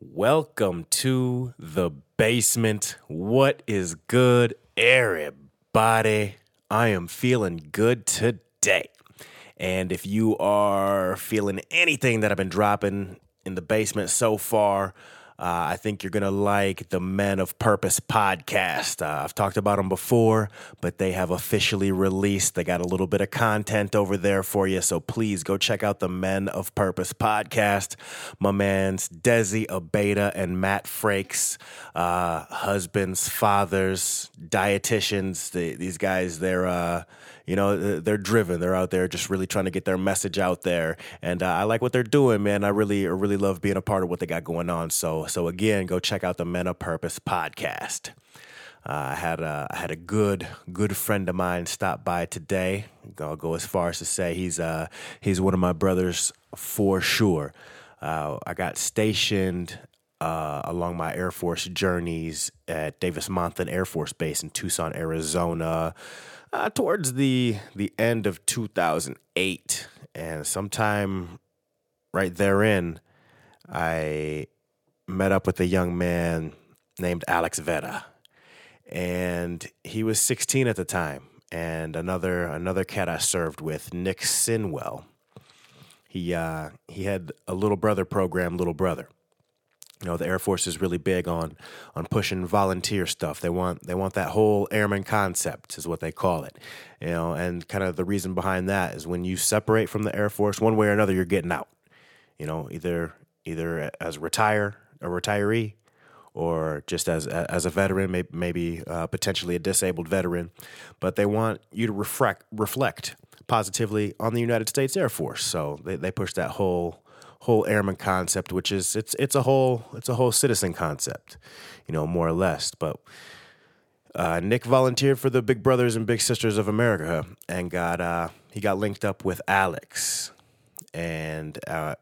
Welcome to the basement. What is good, everybody? I am feeling good today. And if you are feeling anything that I've been dropping in the basement so far, uh, I think you're going to like the Men of Purpose podcast. Uh, I've talked about them before, but they have officially released. They got a little bit of content over there for you. So please go check out the Men of Purpose podcast. My man's Desi Abeda and Matt Frakes, uh, husbands, fathers, dietitians. The, these guys, they're uh, you know they're driven. They're out there just really trying to get their message out there. And uh, i like what they're doing man. I really really love being a part of what they got going on. So so again go check out the men of purpose podcast. Uh, I had a I had a good good friend of mine stop by today. I'll go as far as to say he's uh he's one of my brothers for sure. Uh, I got stationed uh, along my Air Force journeys at Davis Monthan Air Force Base in Tucson, Arizona uh, towards the the end of 2008 and sometime right therein i met up with a young man named alex veta and he was 16 at the time and another another cat i served with nick sinwell. He uh, he had a little brother program little brother you know the air force is really big on on pushing volunteer stuff. They want they want that whole airman concept is what they call it you know and kind of the reason behind that is when you separate from the air force one way or another you're getting out you know either either as retire a retiree or just as as a veteran maybe, uh, potentially a disabled veteran. But they want you to reflect reflect positively on the united states air force. So they, they push that whole whole airman concept, which is it's it's a whole it's a whole citizen concept, you know, more or less. But uh, Nick volunteered for the Big Brothers and Big Sisters of America and got uh, he got linked up with Alex, and uh,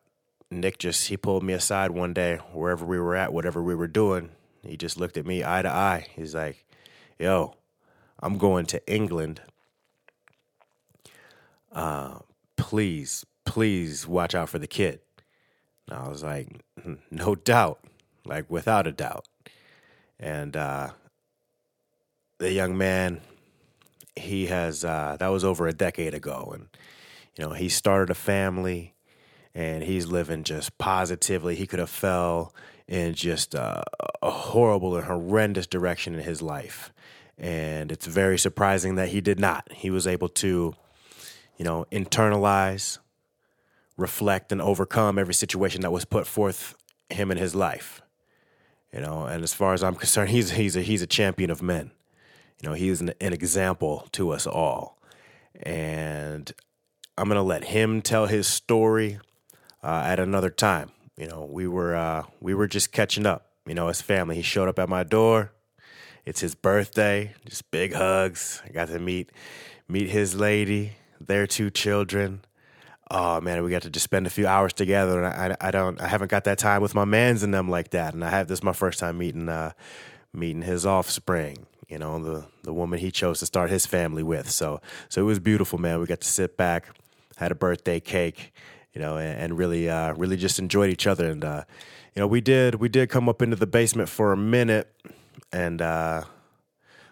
Nick just he pulled me aside one day wherever we were at, whatever we were doing. He just looked at me eye to eye. He's like, "Yo, I'm going to England. Uh, please, please watch out for the kid." I was like, no doubt, like without a doubt. And uh, the young man, he has, uh, that was over a decade ago. And, you know, he started a family and he's living just positively. He could have fell in just a, a horrible and horrendous direction in his life. And it's very surprising that he did not. He was able to, you know, internalize reflect and overcome every situation that was put forth him in his life. You know, and as far as I'm concerned, he's he's a he's a champion of men. You know, he's an, an example to us all. And I'm gonna let him tell his story uh, at another time. You know, we were uh, we were just catching up. You know, as family. He showed up at my door. It's his birthday. Just big hugs. I got to meet meet his lady, their two children oh man, we got to just spend a few hours together, and I, I don't, I haven't got that time with my mans and them like that, and I have this my first time meeting, uh, meeting his offspring, you know, the the woman he chose to start his family with. So, so it was beautiful, man. We got to sit back, had a birthday cake, you know, and, and really, uh, really just enjoyed each other, and uh, you know, we did, we did come up into the basement for a minute, and. uh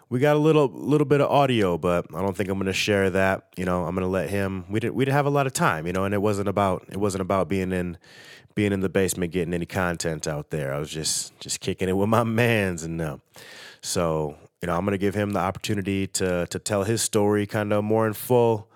we got a little little bit of audio, but I don't think I'm going to share that. You know, I'm going to let him. We didn't we didn't have a lot of time, you know, and it wasn't about it wasn't about being in being in the basement getting any content out there. I was just just kicking it with my man's and uh, so you know I'm going to give him the opportunity to to tell his story kind of more in full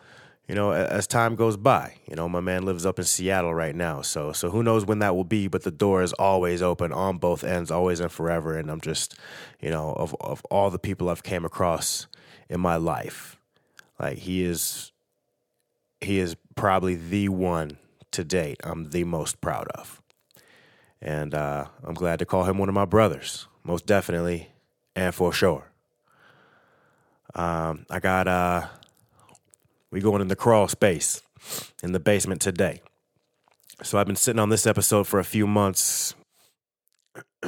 you know, as time goes by. You know, my man lives up in Seattle right now, so so who knows when that will be? But the door is always open on both ends, always and forever. And I'm just, you know, of of all the people I've came across in my life, like he is, he is probably the one to date I'm the most proud of, and uh, I'm glad to call him one of my brothers, most definitely, and for sure. Um, I got uh we going in the crawl space in the basement today. So I've been sitting on this episode for a few months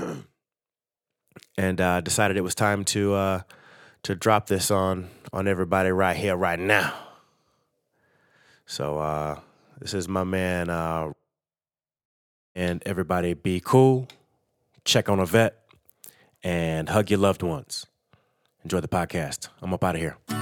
and uh, decided it was time to uh, to drop this on on everybody right here, right now. So uh, this is my man, uh, and everybody be cool, check on a vet, and hug your loved ones. Enjoy the podcast. I'm up out of here.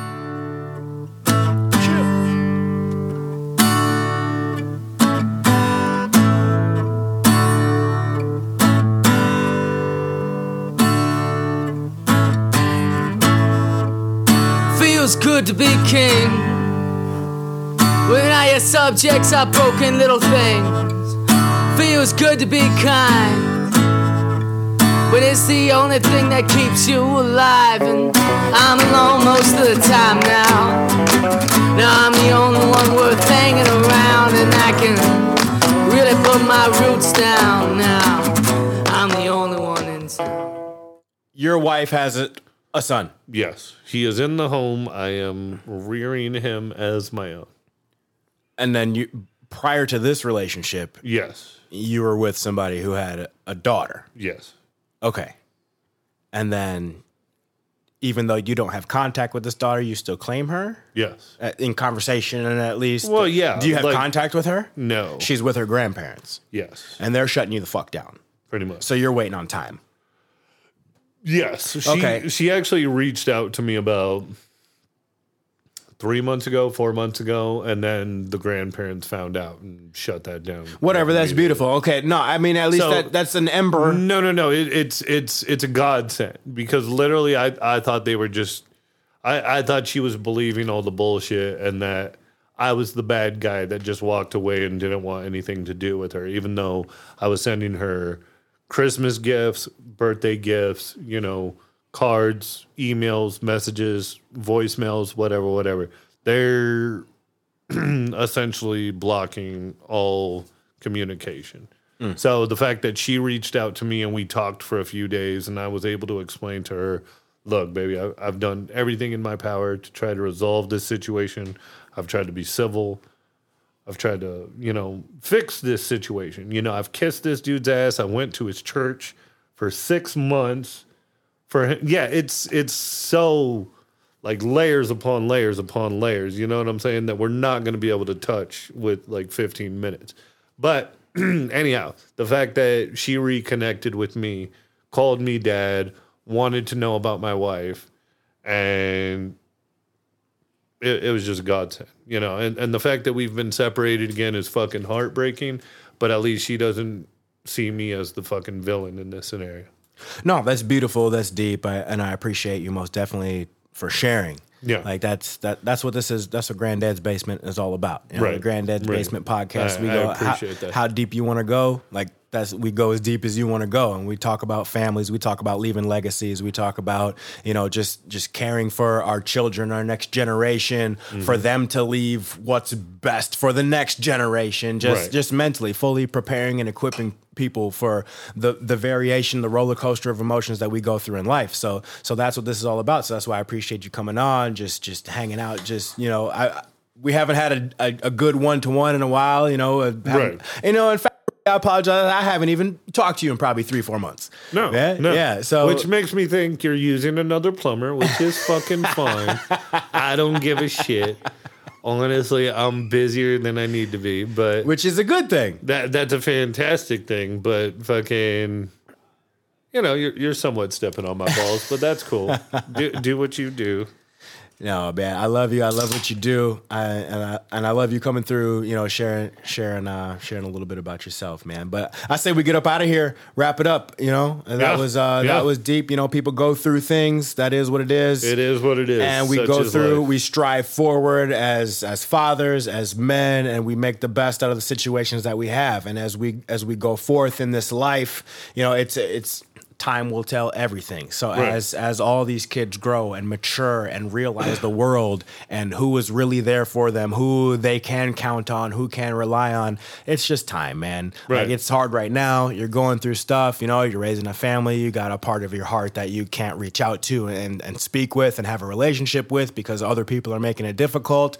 To be king. When all your subjects are broken little things. Feels good to be kind. But it's the only thing that keeps you alive. And I'm alone most of the time now. Now I'm the only one worth hanging around. And I can really put my roots down now. I'm the only one in town. Your wife has a, a son. Yes, he is in the home. I am rearing him as my own. And then you prior to this relationship, Yes, you were with somebody who had a, a daughter. yes, Okay. And then even though you don't have contact with this daughter, you still claim her yes. Uh, in conversation and at least. Well, yeah, Do you have like- contact with her? No. She's with her grandparents yes, and they're shutting you the fuck down. pretty much. So you're waiting on time. Yes, she Okay. she actually reached out to me about three months ago, four months ago, and then the grandparents found out and shut that down. Whatever, that's beautiful. Okay. No, I mean at least So- that that's an ember. No, no, no. It, it's it's it's a godsend because literally, I I thought they were just. I I thought she was believing all the bullshit and that I was the bad guy that just walked away and didn't want anything to do with her, even though I was sending her Christmas gifts, birthday gifts, you know, cards, emails, messages, voicemails, whatever, whatever. They're essentially blocking all communication. Hmm. So the fact that she reached out to me and we talked for a few days and I was able to explain to her, look, baby, I, I've done everything in my power to try to resolve this situation. I've tried to be civil. I've tried to, you know, fix this situation. You know, I've kissed this dude's ass. I went to his church for six months. For him, yeah, it's it's so like layers upon layers upon layers. You know what I'm saying? That we're not going to be able to touch with like 15 minutes. But anyhow, the fact that she reconnected with me, called me dad, wanted to know about my wife, and it, it was just godsend, you know. And and the fact that we've been separated again is fucking heartbreaking. But at least she doesn't see me as the fucking villain in this scenario. No, that's beautiful. That's deep, I, and I appreciate you most definitely for sharing. Yeah. like that's that. That's what this is. That's what Grandad's Basement is all about. You know, Right. The Grandad's Right. Basement podcast. I- we I go appreciate how, that. how deep you want to go. Like that's we go as deep as you want to go, and we talk about families. We talk about leaving legacies. We talk about you know just just caring for our children, our next generation, Mm-hmm. for them to leave what's best for the next generation. Just Right. just mentally, fully preparing and equipping people for the the variation, the roller coaster of emotions that we go through in life. So so that's what this is all about. So that's why I appreciate you coming on, just just hanging out. Just you know, I we haven't had a, a, a good one to one in a while. You know, uh, Right. You know, in fact. I apologize. I haven't even talked to you in probably three, four months. No, yeah, no. yeah. So, which makes me think you're using another plumber, which is fucking fine. I don't give a shit. Honestly, I'm busier than I need to be, but which is a good thing. that that's a fantastic thing. But fucking, you know, you're you're somewhat stepping on my balls, but that's cool. do do what you do. No, man, I love you. I love what you do, I, and I and I love you coming through. You know, sharing, sharing, uh, sharing a little bit about yourself, man. But I say we get up out of here, wrap it up. You know, and that Yeah, was uh, yeah. that was deep. You know, people go through things. That is what it is. It is what it is, and we Such go through. life. We strive forward as as fathers, as men, and we make the best out of the situations that we have. And as we as we go forth in this life, you know, it's it's time will tell everything. So Right. as as all these kids grow and mature and realize the world and who is really there for them, who they can count on, who can rely on, it's just time, man. Like it's hard right now. You're going through stuff, you know, you're raising a family, you got a part of your heart that you can't reach out to and and speak with and have a relationship with because other people are making it difficult.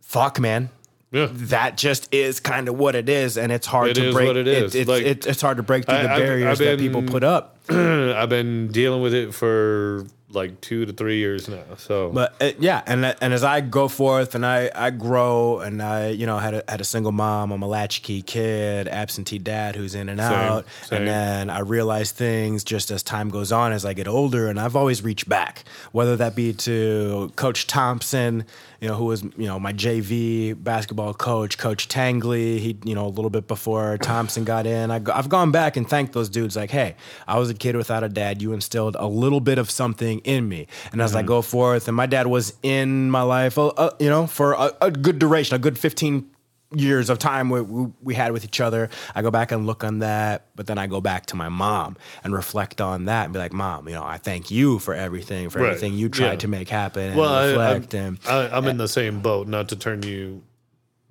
Fuck, man. Yeah. That just is kind of what it is, and it's hard It to break. what it is. it's, Like, it- it's hard to break through I- the I've- barriers I've that people put up. I've been dealing with it for like two to three years now. So, But uh, yeah, and and as I go forth and I, I grow and I you know had a, had a single mom, I'm a latchkey kid, absentee dad who's in and out, same. and then I realize things just as time goes on as I get older, and I've always reached back, whether that be to Coach Thompson, you know, who was you know my JV basketball coach, Coach Tangley. He you know a little bit before Thompson got in, I, I've gone back and thanked those dudes like, hey, I was a kid without a dad. You instilled a little bit of something in me, and as I go forth, and my dad was in my life, uh, uh, you know, for a, a good duration, a good fifteen years of time we, we, we had with each other. I go back and look on that, but then I go back to my mom and reflect on that and be like, Mom, you know, I thank you for everything, for Right. everything you tried Yeah. to make happen and well, I, reflect. I'm, and I, I'm in the same boat. Not to turn you,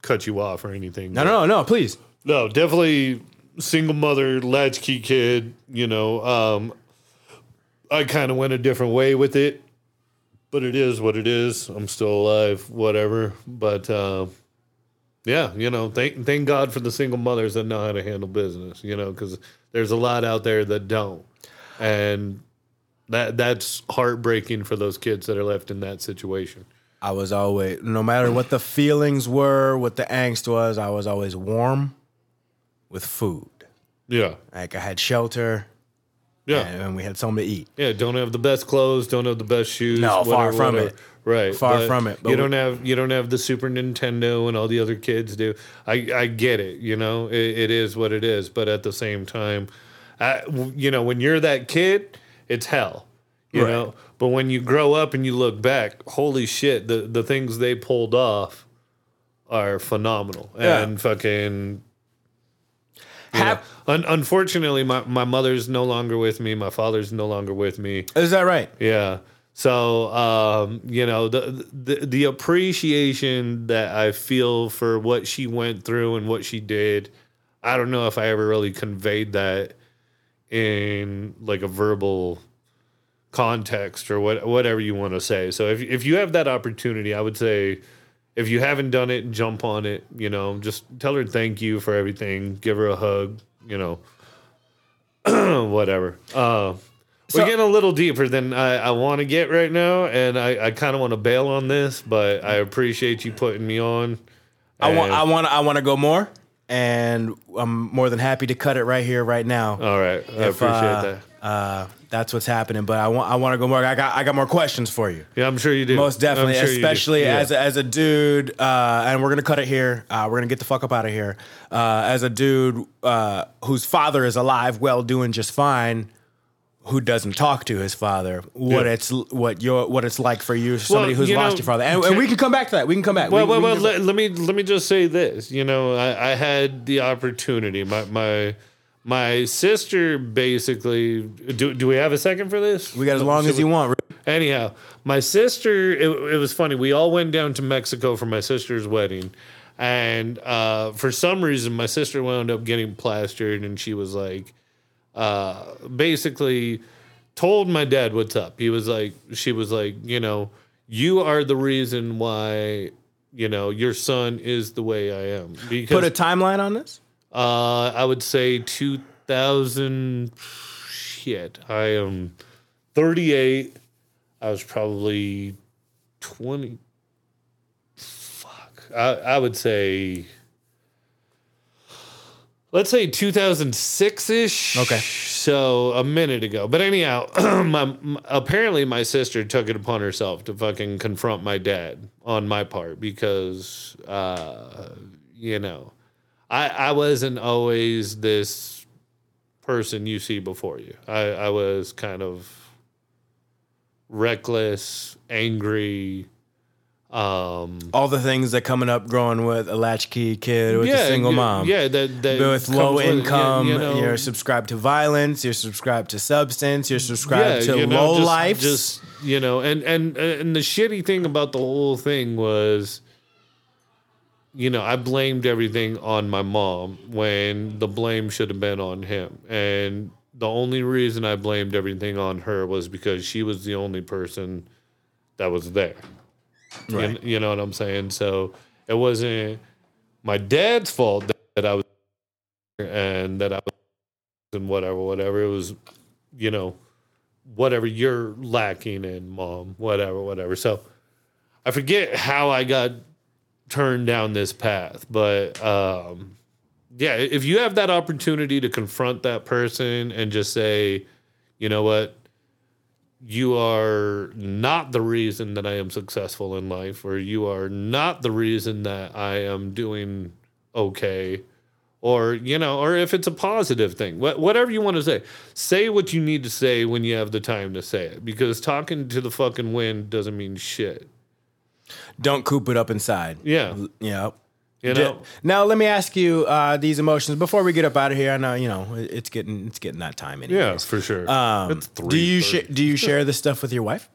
cut you off or anything. no, no, no, please. No, definitely single mother, latchkey kid. You know, um, I kind of went a different way with it, but it is what it is. I'm still alive, whatever. But uh, yeah, you know, thank thank God for the single mothers that know how to handle business. You know, because there's a lot out there that don't, and that that's heartbreaking for those kids that are left in that situation. I was always, no matter what the feelings were, what the angst was, I was always warm with food. Yeah, Like I had shelter yeah. and we had something to eat. Yeah, don't have the best clothes, don't have the best shoes. No, far from it. Right, Far but from it, but you don't have you don't have the Super Nintendo and all the other kids do. I I get it. You know, it, it is what it is. But at the same time, I, you know, when you're that kid, it's hell. You Right. know, but when you grow up and you look back, holy shit, the the things they pulled off are phenomenal Yeah. and fucking you Hap- know, un- unfortunately, my, my mother's no longer with me. My father's no longer with me. Is that right? Yeah. So um, you know the, the the appreciation that I feel for what she went through and what she did. I don't know if I ever really conveyed that in like a verbal context or what whatever you want to say. So if if you have that opportunity, I would say if you haven't done it, jump on it. You know, just tell her thank you for everything. Give her a hug. You know, whatever. Uh, So- we're getting a little deeper than I, I want to get right now, and I, I kind of want to bail on this, but I appreciate you putting me on. I want, I want, I want to go more, and I'm more than happy to cut it right here, right now. All right, I If, appreciate uh, that. Uh, that's what's happening, but I want, I want to go more. I got, I got more questions for you. Yeah, I'm sure you do. Most definitely, sure especially Yeah. as a, as a dude, uh, and we're gonna cut it here. Uh, we're gonna get the fuck up out of here. Uh, as a dude uh, whose father is alive, well, doing just fine, who doesn't talk to his father, what Yeah. it's what your what it's like for you, somebody who's you lost know, your father, and, and we can come back to that. We can come back. Well, we, well, we well. Let, let me let me just say this. You know, I, I had the opportunity. My my my sister basically. Do do we have a second for this? we got as long as you want. Anyhow, my sister, it, it was funny. We all went down to Mexico for my sister's wedding. And uh, for some reason, my sister wound up getting plastered, and she was like, uh, basically told my dad what's up. He was like, she was like, you know, you are the reason why, you know, your son is the way I am. Because Put a timeline on this. Uh, I would say 2000. Shit, I am 38. I was probably 20. Fuck. I, I would say. Let's say 2006 ish. Okay. So a minute ago. But anyhow, my, apparently my sister took it upon herself to fucking confront my dad on my part because, uh, you know, I, I wasn't always this person you see before you. I, I was kind of reckless, angry. Um, All the things that coming up growing with a latchkey kid with a single mom. Yeah, that, that with low with. Yeah, income, you know, you're subscribed to violence, you're subscribed to substance, you're subscribed to you know, low life. Just you know, and and and the shitty thing about the whole thing was, you know, I blamed everything on my mom when the blame should have been on him, and the only reason I blamed everything on her was because she was the only person that was there. You- Right. You, know what I'm saying? So it wasn't my dad's fault that, that I was and that I was and whatever, whatever. It was you know, whatever you're lacking in, mom, whatever, whatever. So I forget how I got turned down this path, but um, yeah, if you have that opportunity to confront that person and just say, you know what, you are not the reason that I am successful in life, or you are not the reason that I am doing okay, or you know, or if it's a positive thing, wh- whatever you want to say, say what you need to say when you have the time to say it, because talking to the fucking wind doesn't mean shit. Don't coop it up inside. Yeah, Yeah. you know. Now let me ask you uh, these emotions before we get up out of here. I know you know it's getting it's getting that time. Anyways. Yeah, for sure. Um, It's do you sh- do you share this stuff with your wife?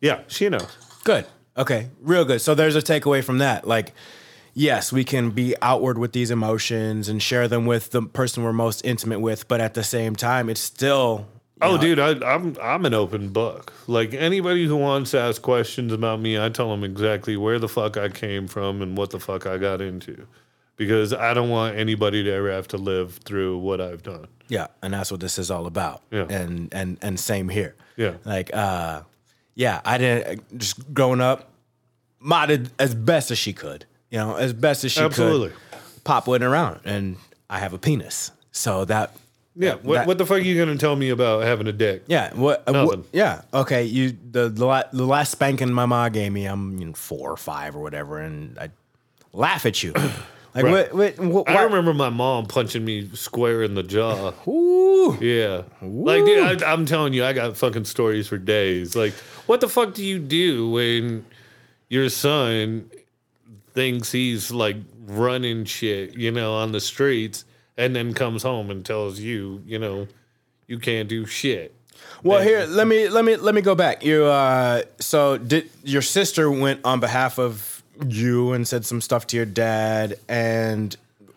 Yeah, she knows. Good. Okay. Real good. So there's a takeaway from that. Like, yes, we can be outward with these emotions and share them with the person we're most intimate with, but at the same time, it's still. Oh, know, dude, I, I'm I'm an open book. Like anybody who wants to ask questions about me, I tell them exactly where the fuck I came from and what the fuck I got into, because I don't want anybody to ever have to live through what I've done. Yeah, and that's what this is all about. Yeah. And and and same here. Yeah. Like, uh, yeah, I didn't just growing up. modded as best as she could. You know, as best as she Absolutely. could. Pop went around, and I have a penis, so that. Yeah. What, that- what the fuck are you gonna tell me about having a dick? Yeah. What? Nothing. what- yeah. Okay. You the the, la- the last spanking my mom gave me, I'm you know, four or five or whatever, and I laugh at you. Like Right. what? what, what I remember my mom punching me square in the jaw. Ooh. Yeah. Like, dude, I, I'm telling you, I got fucking stories for days. Like, what the fuck do you do when your son thinks he's like running shit, you know, on the streets and then comes home and tells you, you know, you can't do shit? Well, here let me let me let me go back. You uh, so did your sister went on behalf of you and said some stuff to your dad, and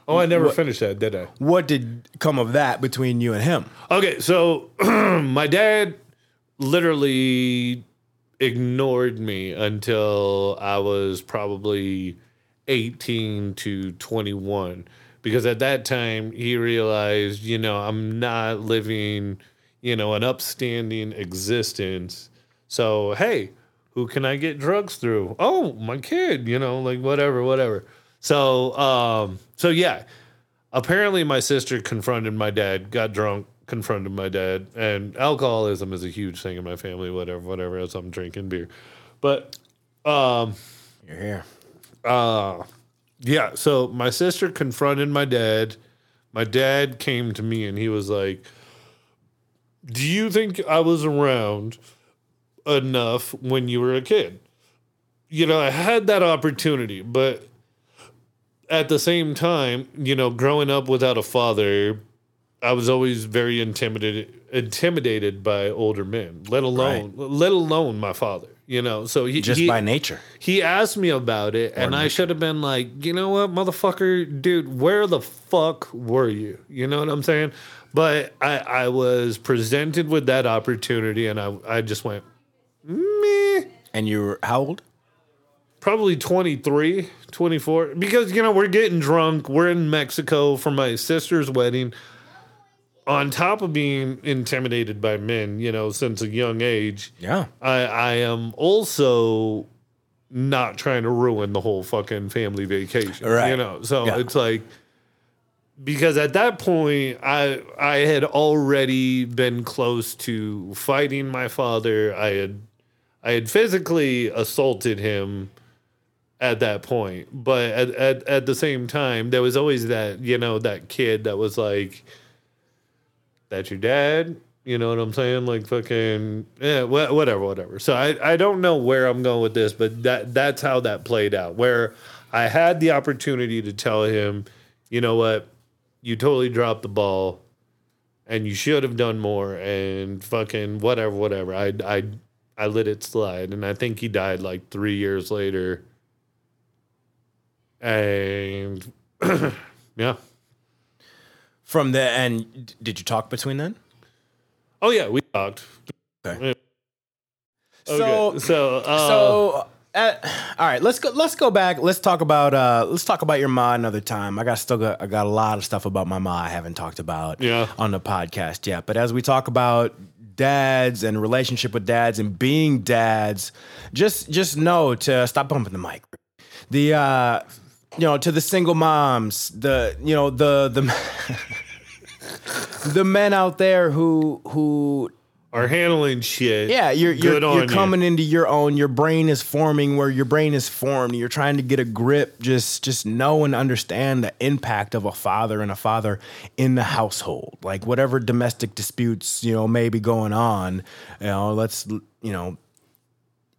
Oh, I never What- finished that, did I? what did come of that between you and him? Okay, so my dad literally ignored me until I was probably 18 to 21 because at that time he realized, you know, I'm not living, you know, an upstanding existence. So, hey, who can I get drugs through? Oh, my kid, you know, like whatever, whatever. So, um, so yeah, apparently my sister confronted my dad, got drunk, confronted my dad, and alcoholism is a huge thing in my family, whatever, whatever else I'm drinking beer. But um You're here. uh yeah, so my sister confronted my dad. My dad came to me and he was like, "Do you think I was around enough when you were a kid?" You know, I had that opportunity, but at the same time, you know, growing up without a father, I was always very intimidated intimidated by older men, let alone let alone my father. You know, so he Just he, by nature. he asked me about it, and I should have been like, you know what, motherfucker, dude, where the fuck were you? You know what I'm saying? But I, I was presented with that opportunity, and I, I just went, meh. And you were how old? Probably 23, 24. Because, you know, we're getting drunk. We're in Mexico for my sister's wedding. On top of being intimidated by men, you know, since a young age, Yeah. I, I am also not trying to ruin the whole fucking family vacation. Right. You know, so Yeah. it's like because at that point I I had already been close to fighting my father. I had I had physically assaulted him at that point. But at, at, at the same time, there was always that, you know, that kid that was like, that's your dad. You know what I'm saying? Like fucking yeah, wha- whatever, whatever. So I, I don't know where I'm going with this, but that that's how that played out. Where I had the opportunity to tell him, you know what, you totally dropped the ball, and you should have done more, and fucking whatever, whatever. I I I let it slide, and I think he died like three years later. And yeah, From the and did you talk between then? oh yeah, we talked. Okay. So So so uh, so uh, all right, let's go. Let's go back. Let's talk about. uh Let's talk about your ma another time. I got still got. I got a lot of stuff about my ma I haven't talked about. Yeah. on the podcast yet. But as we talk about dads and relationship with dads and being dads, just just know to stop bumping the mic. The uh, you know to the single moms, the you know the the the men out there who who Are handling shit. yeah, you're you're, you're you. coming into your own. Your brain is forming where your brain is formed. You're trying to get a grip. Just just know and understand the impact of a father and a father in the household. Like whatever domestic disputes you know may be going on, you know, let's you know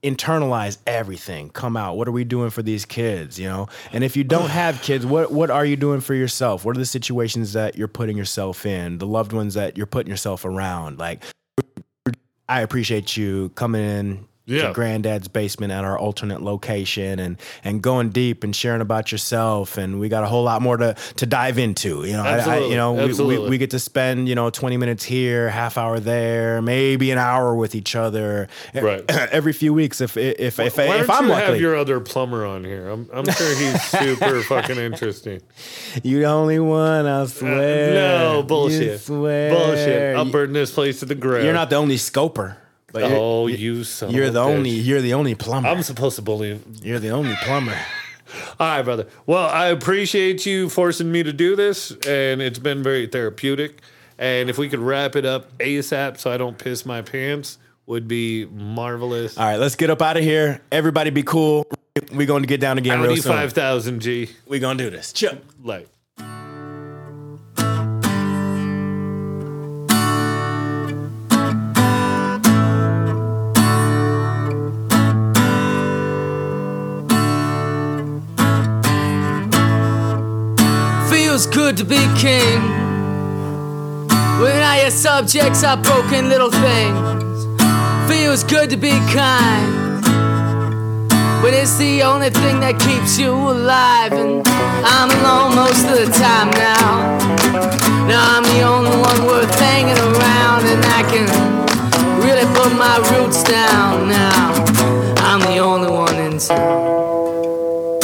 internalize everything. Come out. What are we doing for these kids you know? And if you don't have kids what what are you doing for yourself? What are the situations that you're putting yourself in the loved ones that you're putting yourself around? Like I appreciate you coming in Yeah. to Grandad's basement at our alternate location and and going deep and sharing about yourself. And we got a whole lot more to to dive into. You know, I, I, you know, we, we, we get to spend you know twenty minutes here, half hour there, maybe an hour with each other Right. every few weeks if if if, Why if don't I'm you lucky. have your other plumber on here? I'm, I'm sure he's super fucking interesting. you the only one, I uh, swear. no You bullshit. swear. Bullshit. I'm burning this place to the ground. You're not the only scoper. But Oh, you son. you're of a the bitch. only. You're the only plumber. I'm supposed to believe. you're the only plumber. All right, brother. Well, I appreciate you forcing me to do this, and it's been very therapeutic. And if we could wrap it up ASAP so I don't piss my pants, would be marvelous. All right, let's get up out of here. Everybody be cool. We're going to get down again real soon. 5000 G. We're going to do this. Chill. Like. Good to be king. When all your subjects are broken little things. Feels good to be kind. But it's the only thing that keeps you alive. And I'm alone most of the time now. Now I'm the only one worth hanging around. And I can really put my roots down now. I'm the only one in town.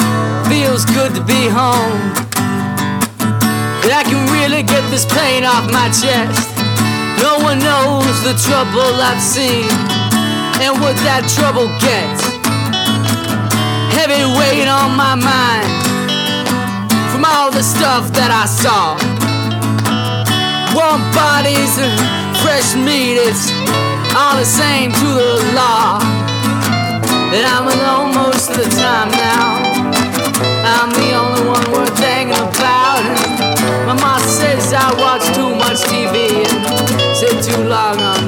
Feels good to be home that I can really get this pain off my chest. No one knows the trouble I've seen and what that trouble gets. Heavy weight on my mind from all the stuff that I saw. Warm bodies and fresh meat, it's all the same to the law. And I'm alone most of the time now. I'm the only one worth my mom says I watch too much TV and sit too long on